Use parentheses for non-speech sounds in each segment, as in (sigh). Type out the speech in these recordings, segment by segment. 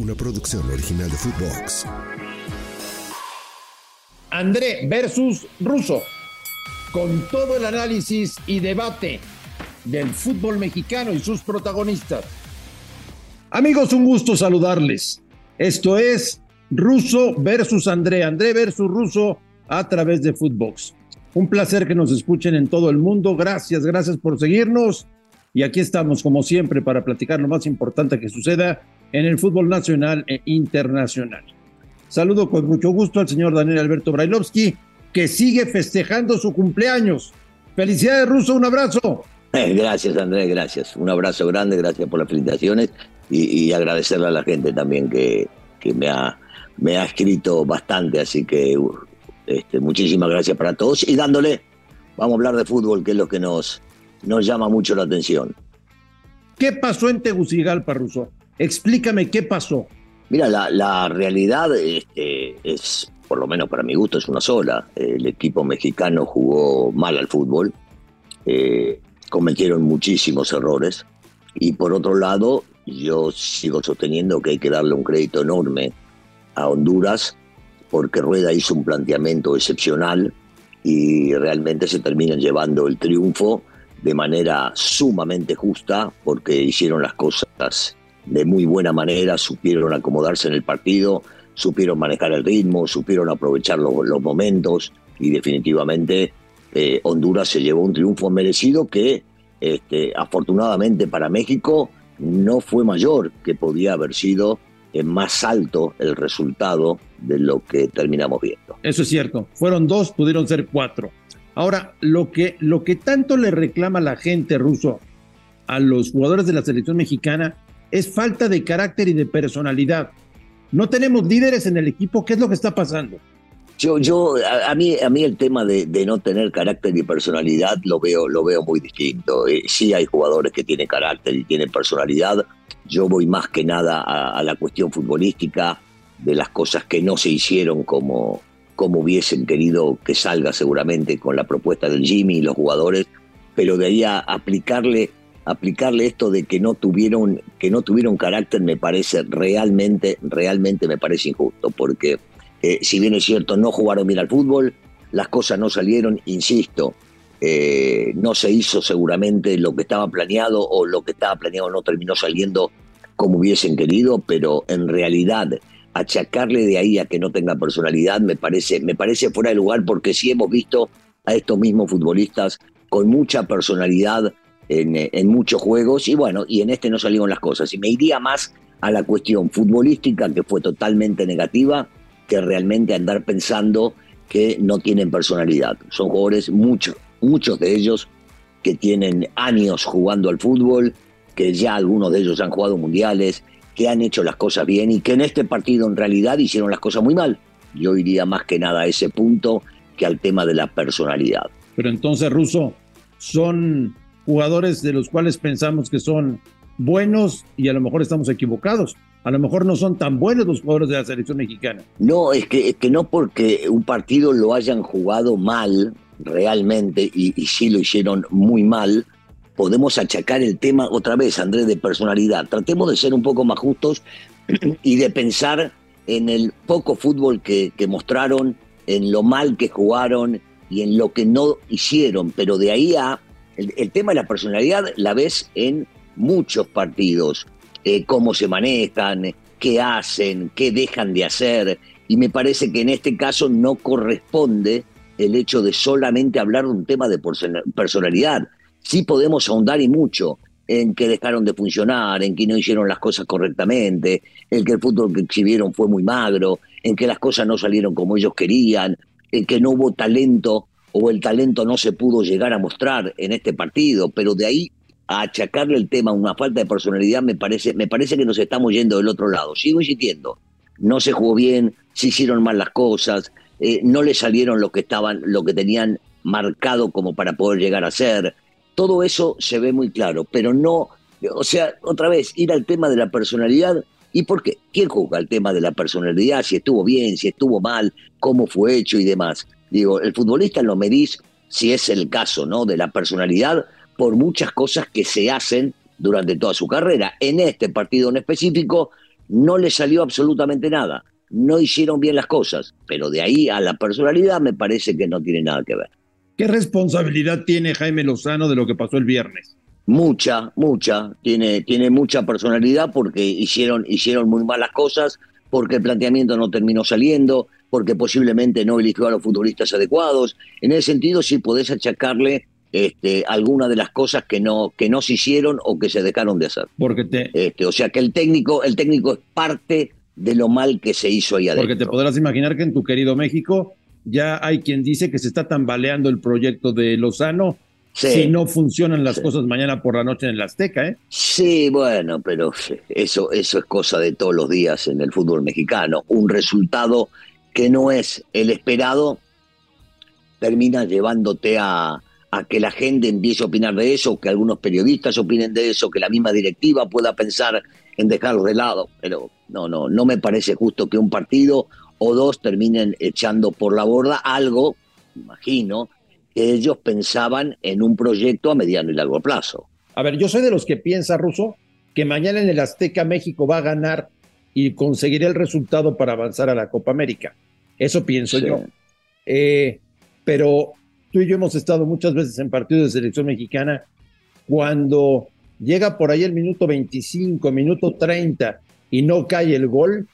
una producción original de Footbox. André versus Russo, con todo el análisis y debate del fútbol mexicano y sus protagonistas. Amigos, un gusto saludarles. Esto es Russo versus André, André versus Russo a través de Footbox. Un placer que nos escuchen en todo el mundo. Gracias, gracias por seguirnos. Y aquí estamos, como siempre, para platicar lo más importante que suceda en el fútbol nacional e internacional. Saludo con mucho gusto al señor Daniel Alberto Brailovsky, que sigue festejando su cumpleaños. Felicidades, Russo, un abrazo. Eh, gracias, Andrés, gracias. Un abrazo grande, gracias por las felicitaciones y, agradecerle a la gente también que, que me, ha, me ha escrito bastante, así que este, muchísimas gracias para todos y dándole, vamos a hablar de fútbol, que es lo que nos, nos llama mucho la atención. ¿Qué pasó en Tegucigalpa, Russo? Explícame qué pasó. Mira, la, realidad este, es, por lo menos para mi gusto, es una sola. El equipo mexicano jugó mal al fútbol, eh, cometieron muchísimos errores y por otro lado, yo sigo sosteniendo que hay que darle un crédito enorme a Honduras porque Rueda hizo un planteamiento excepcional y realmente se terminan llevando el triunfo de manera sumamente justa porque hicieron las cosas de muy buena manera, supieron acomodarse en el partido, supieron manejar el ritmo, supieron aprovechar los, momentos y definitivamente eh, Honduras se llevó un triunfo merecido que este, afortunadamente para México no fue mayor, que podía haber sido eh, más alto el resultado de lo que terminamos viendo. Eso es cierto, fueron dos, pudieron ser cuatro. Ahora, lo que, lo que tanto le reclama la gente ruso a los jugadores de la selección mexicana es falta de carácter y de personalidad. No tenemos líderes en el equipo. ¿Qué es lo que está pasando? Yo, yo, a, mí, a mí el tema de, no tener carácter y personalidad lo veo, lo veo muy distinto. Eh, sí hay jugadores que tienen carácter y tienen personalidad. Yo voy más que nada a, la cuestión futbolística, de las cosas que no se hicieron como, como hubiesen querido que salga seguramente con la propuesta del Jimmy y los jugadores, pero de ahí a aplicarle aplicarle esto de que no tuvieron que no tuvieron carácter me parece realmente realmente me parece injusto porque eh, si bien es cierto no jugaron bien al fútbol las cosas no salieron insisto eh, no se hizo seguramente lo que estaba planeado o lo que estaba planeado no terminó saliendo como hubiesen querido pero en realidad achacarle de ahí a que no tenga personalidad me parece me parece fuera de lugar porque sí hemos visto a estos mismos futbolistas con mucha personalidad en, muchos juegos y bueno, y en este no salieron las cosas. Y me iría más a la cuestión futbolística, que fue totalmente negativa, que realmente andar pensando que no tienen personalidad. Son jugadores, muchos, muchos de ellos, que tienen años jugando al fútbol, que ya algunos de ellos han jugado mundiales, que han hecho las cosas bien y que en este partido en realidad hicieron las cosas muy mal. Yo iría más que nada a ese punto que al tema de la personalidad. Pero entonces, Russo, son jugadores de los cuales pensamos que son buenos y a lo mejor estamos equivocados. A lo mejor no son tan buenos los jugadores de la selección mexicana. No, es que, es que no porque un partido lo hayan jugado mal realmente y, y sí lo hicieron muy mal, podemos achacar el tema otra vez, Andrés, de personalidad. Tratemos de ser un poco más justos (clears throat) y de pensar en el poco fútbol que, que mostraron, en lo mal que jugaron y en lo que no hicieron, pero de ahí a el, tema de la personalidad la ves en muchos partidos, eh, cómo se manejan, qué hacen, qué dejan de hacer, y me parece que en este caso no corresponde el hecho de solamente hablar de un tema de personalidad. Sí podemos ahondar y mucho en que dejaron de funcionar, en que no hicieron las cosas correctamente, en que el fútbol que exhibieron fue muy magro, en que las cosas no salieron como ellos querían, en que no hubo talento o el talento no se pudo llegar a mostrar en este partido, pero de ahí a achacarle el tema a una falta de personalidad me parece, me parece que nos estamos yendo del otro lado. Sigo insistiendo, no se jugó bien, se hicieron mal las cosas, eh, no le salieron lo que estaban, lo que tenían marcado como para poder llegar a ser. Todo eso se ve muy claro, pero no, o sea, otra vez, ir al tema de la personalidad. ¿Y por qué? ¿Quién juzga el tema de la personalidad? Si estuvo bien, si estuvo mal, cómo fue hecho y demás. Digo, el futbolista lo medís, si es el caso, ¿no? De la personalidad, por muchas cosas que se hacen durante toda su carrera. En este partido en específico, no le salió absolutamente nada, no hicieron bien las cosas, pero de ahí a la personalidad me parece que no tiene nada que ver. ¿Qué responsabilidad tiene Jaime Lozano de lo que pasó el viernes? Mucha, mucha, tiene, tiene mucha personalidad porque hicieron, hicieron muy malas cosas, porque el planteamiento no terminó saliendo, porque posiblemente no eligió a los futbolistas adecuados. En ese sentido, sí podés achacarle este, algunas de las cosas que no, que no se hicieron o que se dejaron de hacer. Porque te... Este, o sea que el técnico, el técnico es parte de lo mal que se hizo ahí adentro. Porque te podrás imaginar que en tu querido México ya hay quien dice que se está tambaleando el proyecto de Lozano si no funcionan las cosas mañana por la noche en el Azteca, ¿eh? Sí, bueno, pero eso, eso es cosa de todos los días en el fútbol mexicano. Un resultado que no es el esperado termina llevándote a, que la gente empiece a opinar de eso, que algunos periodistas opinen de eso, que la misma directiva pueda pensar en dejarlo de lado. Pero no, no, no me parece justo que un partido o dos terminen echando por la borda algo, imagino, que ellos pensaban en un proyecto a mediano y largo plazo. A ver, yo soy de los que piensa, Ruso, que mañana en el Azteca México va a ganar y conseguirá el resultado para avanzar a la Copa América. Eso pienso yo. Eh, pero tú y yo hemos estado muchas veces en partidos de selección mexicana cuando llega por ahí el minuto 25, minuto 30 y no cae el gol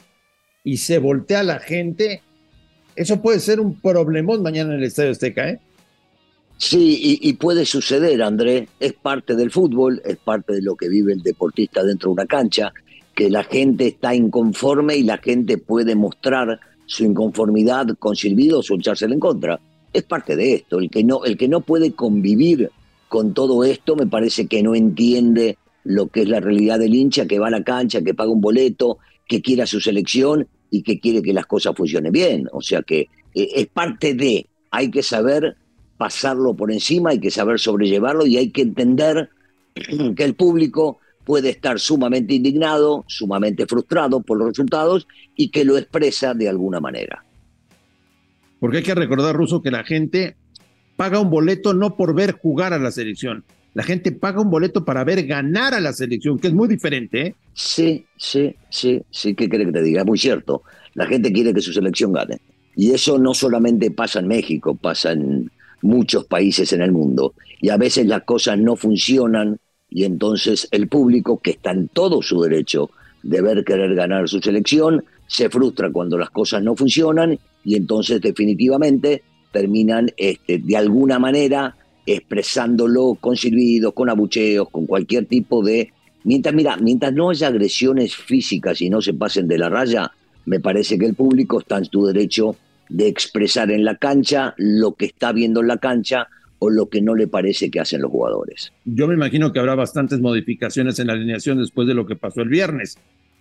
y se voltea la gente, eso puede ser un problemón mañana en el Estadio Azteca, ¿eh? Sí, y, puede suceder, André, es parte del fútbol, es parte de lo que vive el deportista dentro de una cancha, que la gente está inconforme y la gente puede mostrar su inconformidad con silbidos o echársela en contra es parte de esto. El que no, el que no puede convivir con todo esto me parece que no entiende lo que es la realidad del hincha que va a la cancha, que paga un boleto, que quiere a su selección y que quiere que las cosas funcionen bien. O sea que eh, es parte de, hay que saber pasarlo por encima, hay que saber sobrellevarlo y hay que entender (clears throat) que el público puede estar sumamente indignado, sumamente frustrado por los resultados y que lo expresa de alguna manera. Porque hay que recordar, Ruso, que la gente paga un boleto no por ver jugar a la selección. La gente paga un boleto para ver ganar a la selección, que es muy diferente. ¿eh? Sí, sí, sí, sí, ¿qué quiere que te diga? Es muy cierto. La gente quiere que su selección gane. Y eso no solamente pasa en México, pasa en muchos países en el mundo. Y a veces las cosas no funcionan y entonces el público, que está en todo su derecho de ver querer ganar su selección, se frustra cuando las cosas no funcionan y entonces definitivamente terminan este, de alguna manera expresándolo con silbidos, con abucheos, con cualquier tipo de... Mientras, mira, mientras no haya agresiones físicas y no se pasen de la raya, me parece que el público está en su derecho de expresar en la cancha lo que está viendo en la cancha o lo que no le parece que hacen los jugadores. Yo me imagino que habrá bastantes modificaciones en la alineación después de lo que pasó el viernes.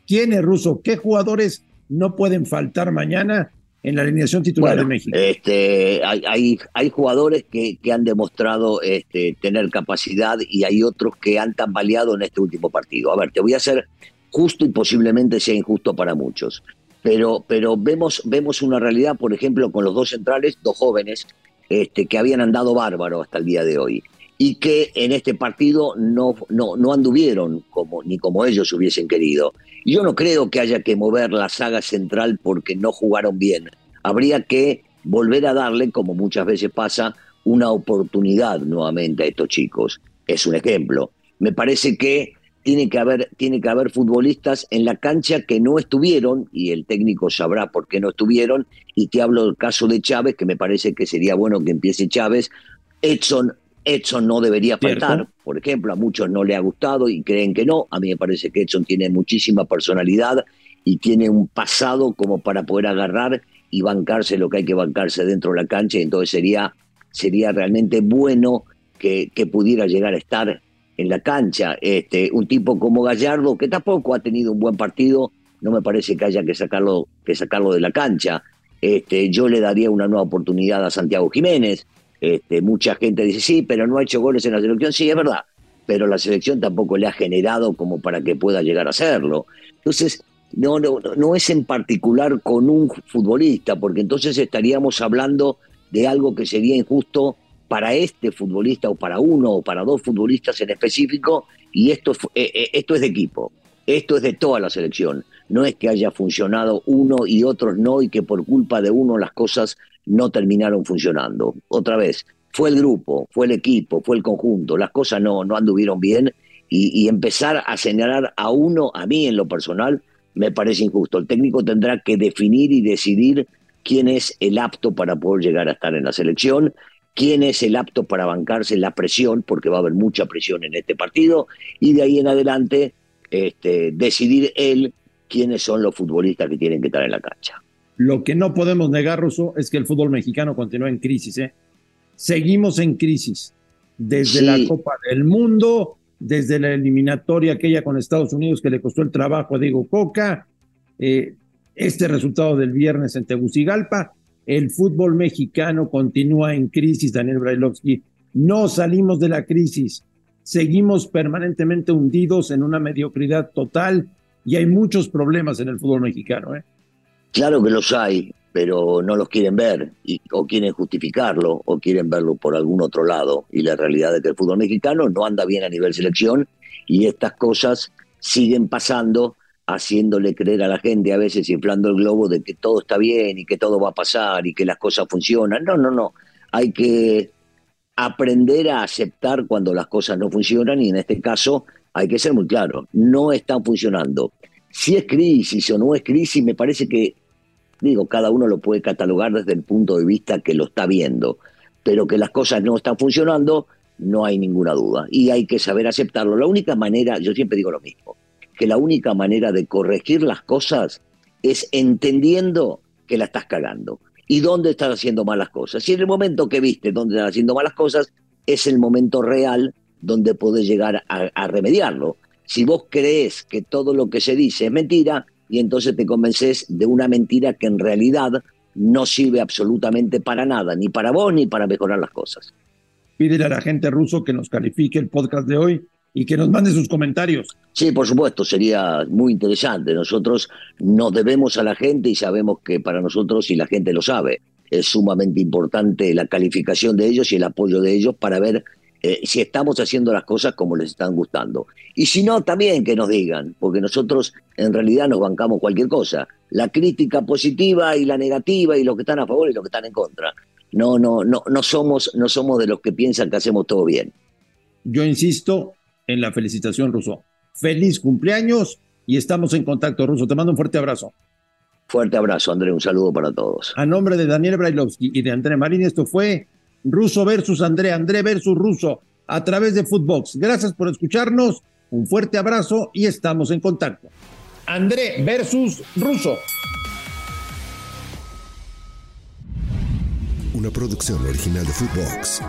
¿Quién es ruso? ¿Qué jugadores no pueden faltar mañana en la alineación titular de México? Este, hay, hay, jugadores que, que, han demostrado este, tener capacidad y hay otros que han tambaleado en este último partido. A ver, te voy a hacer justo y posiblemente sea injusto para muchos. Pero, pero vemos, vemos una realidad, por ejemplo, con los dos centrales, dos jóvenes, este, que habían andado bárbaro hasta el día de hoy y que en este partido no, no, no anduvieron como, ni como ellos hubiesen querido. Yo no creo que haya que mover la saga central porque no jugaron bien. Habría que volver a darle, como muchas veces pasa, una oportunidad nuevamente a estos chicos. Es un ejemplo. Me parece que tiene que haber, tiene que haber futbolistas en la cancha que no estuvieron, y el técnico sabrá por qué no estuvieron, y te hablo del caso de Chávez, que me parece que sería bueno que empiece Chávez. Edson Edson no debería faltar, por ejemplo, a muchos no le ha gustado y creen que no. A mí me parece que Edson tiene muchísima personalidad y tiene un pasado como para poder agarrar y bancarse lo que hay que bancarse dentro de la cancha. entonces sería, sería realmente bueno que, que, pudiera llegar a estar en la cancha. Este, un tipo como Gallardo, que tampoco ha tenido un buen partido, no me parece que haya que sacarlo, que sacarlo de la cancha. Este, yo le daría una nueva oportunidad a Santiago Jiménez. Este, mucha gente dice, sí, pero no ha hecho goles en la selección. Sí, es verdad, pero la selección tampoco le ha generado como para que pueda llegar a hacerlo. Entonces, no, no, no es en particular con un futbolista, porque entonces estaríamos hablando de algo que sería injusto para este futbolista o para uno o para dos futbolistas en específico, y esto, eh, eh, esto es de equipo. Esto es de toda la selección. No es que haya funcionado uno y otros no y que por culpa de uno las cosas no terminaron funcionando. Otra vez, fue el grupo, fue el equipo, fue el conjunto. Las cosas no, no anduvieron bien y, y empezar a señalar a uno, a mí en lo personal, me parece injusto. El técnico tendrá que definir y decidir quién es el apto para poder llegar a estar en la selección, quién es el apto para bancarse la presión, porque va a haber mucha presión en este partido, y de ahí en adelante este, decidir él quiénes son los futbolistas que tienen que estar en la cancha. Lo que no podemos negar, Russo, es que el fútbol mexicano continúa en crisis. ¿eh? Seguimos en crisis. Desde la Copa del Mundo, desde la eliminatoria aquella con Estados Unidos que le costó el trabajo a Diego Coca, eh, este resultado del viernes en Tegucigalpa, el fútbol mexicano continúa en crisis, Daniel Brailovsky. No salimos de la crisis, seguimos permanentemente hundidos en una mediocridad total y hay muchos problemas en el fútbol mexicano. ¿eh? Claro que los hay, pero no los quieren ver o quieren justificarlo o quieren verlo por algún otro lado. Y la realidad es que el fútbol mexicano no anda bien a nivel selección y estas cosas siguen pasando haciéndole creer a la gente, a veces inflando el globo de que todo está bien y que todo va a pasar y que las cosas funcionan. No, no, no. Hay que aprender a aceptar cuando las cosas no funcionan y en este caso hay que ser muy claro, no están funcionando. Si es crisis o no es crisis, me parece que, digo, cada uno lo puede catalogar desde el punto de vista que lo está viendo, pero que las cosas no están funcionando, no hay ninguna duda y hay que saber aceptarlo. La única manera, yo siempre digo lo mismo, que la única manera de corregir las cosas es entendiendo que la estás cagando y dónde estás haciendo malas cosas. Y en el momento que viste dónde estás haciendo malas cosas, es el momento real donde podés llegar a, remediarlo. Si vos crees que todo lo que se dice es mentira, y entonces te convences de una mentira que en realidad no sirve absolutamente para nada, ni para vos ni para mejorar las cosas. Pídele a la gente ruso que nos califique el podcast de hoy y que nos mande sus comentarios. Sí, por supuesto, sería muy interesante. Nosotros nos debemos a la gente y sabemos que para nosotros, y la gente lo sabe, es sumamente importante la calificación de ellos y el apoyo de ellos para ver eh, si estamos haciendo las cosas como les están gustando. Y si no, también que nos digan, porque nosotros en realidad nos bancamos cualquier cosa. La crítica positiva y la negativa y los que están a favor y los que están en contra. No, no, no, no somos, no somos de los que piensan que hacemos todo bien. Yo insisto, en la felicitación, Ruso. Feliz cumpleaños y estamos en contacto, Ruso. Te mando un fuerte abrazo. Fuerte abrazo, André. Un saludo para todos. A nombre de Daniel Brailovsky y de André Marín, esto fue Ruso versus André, André versus Ruso a través de Footbox. Gracias por escucharnos. Un fuerte abrazo y estamos en contacto. André versus Ruso. Una producción original de Footbox.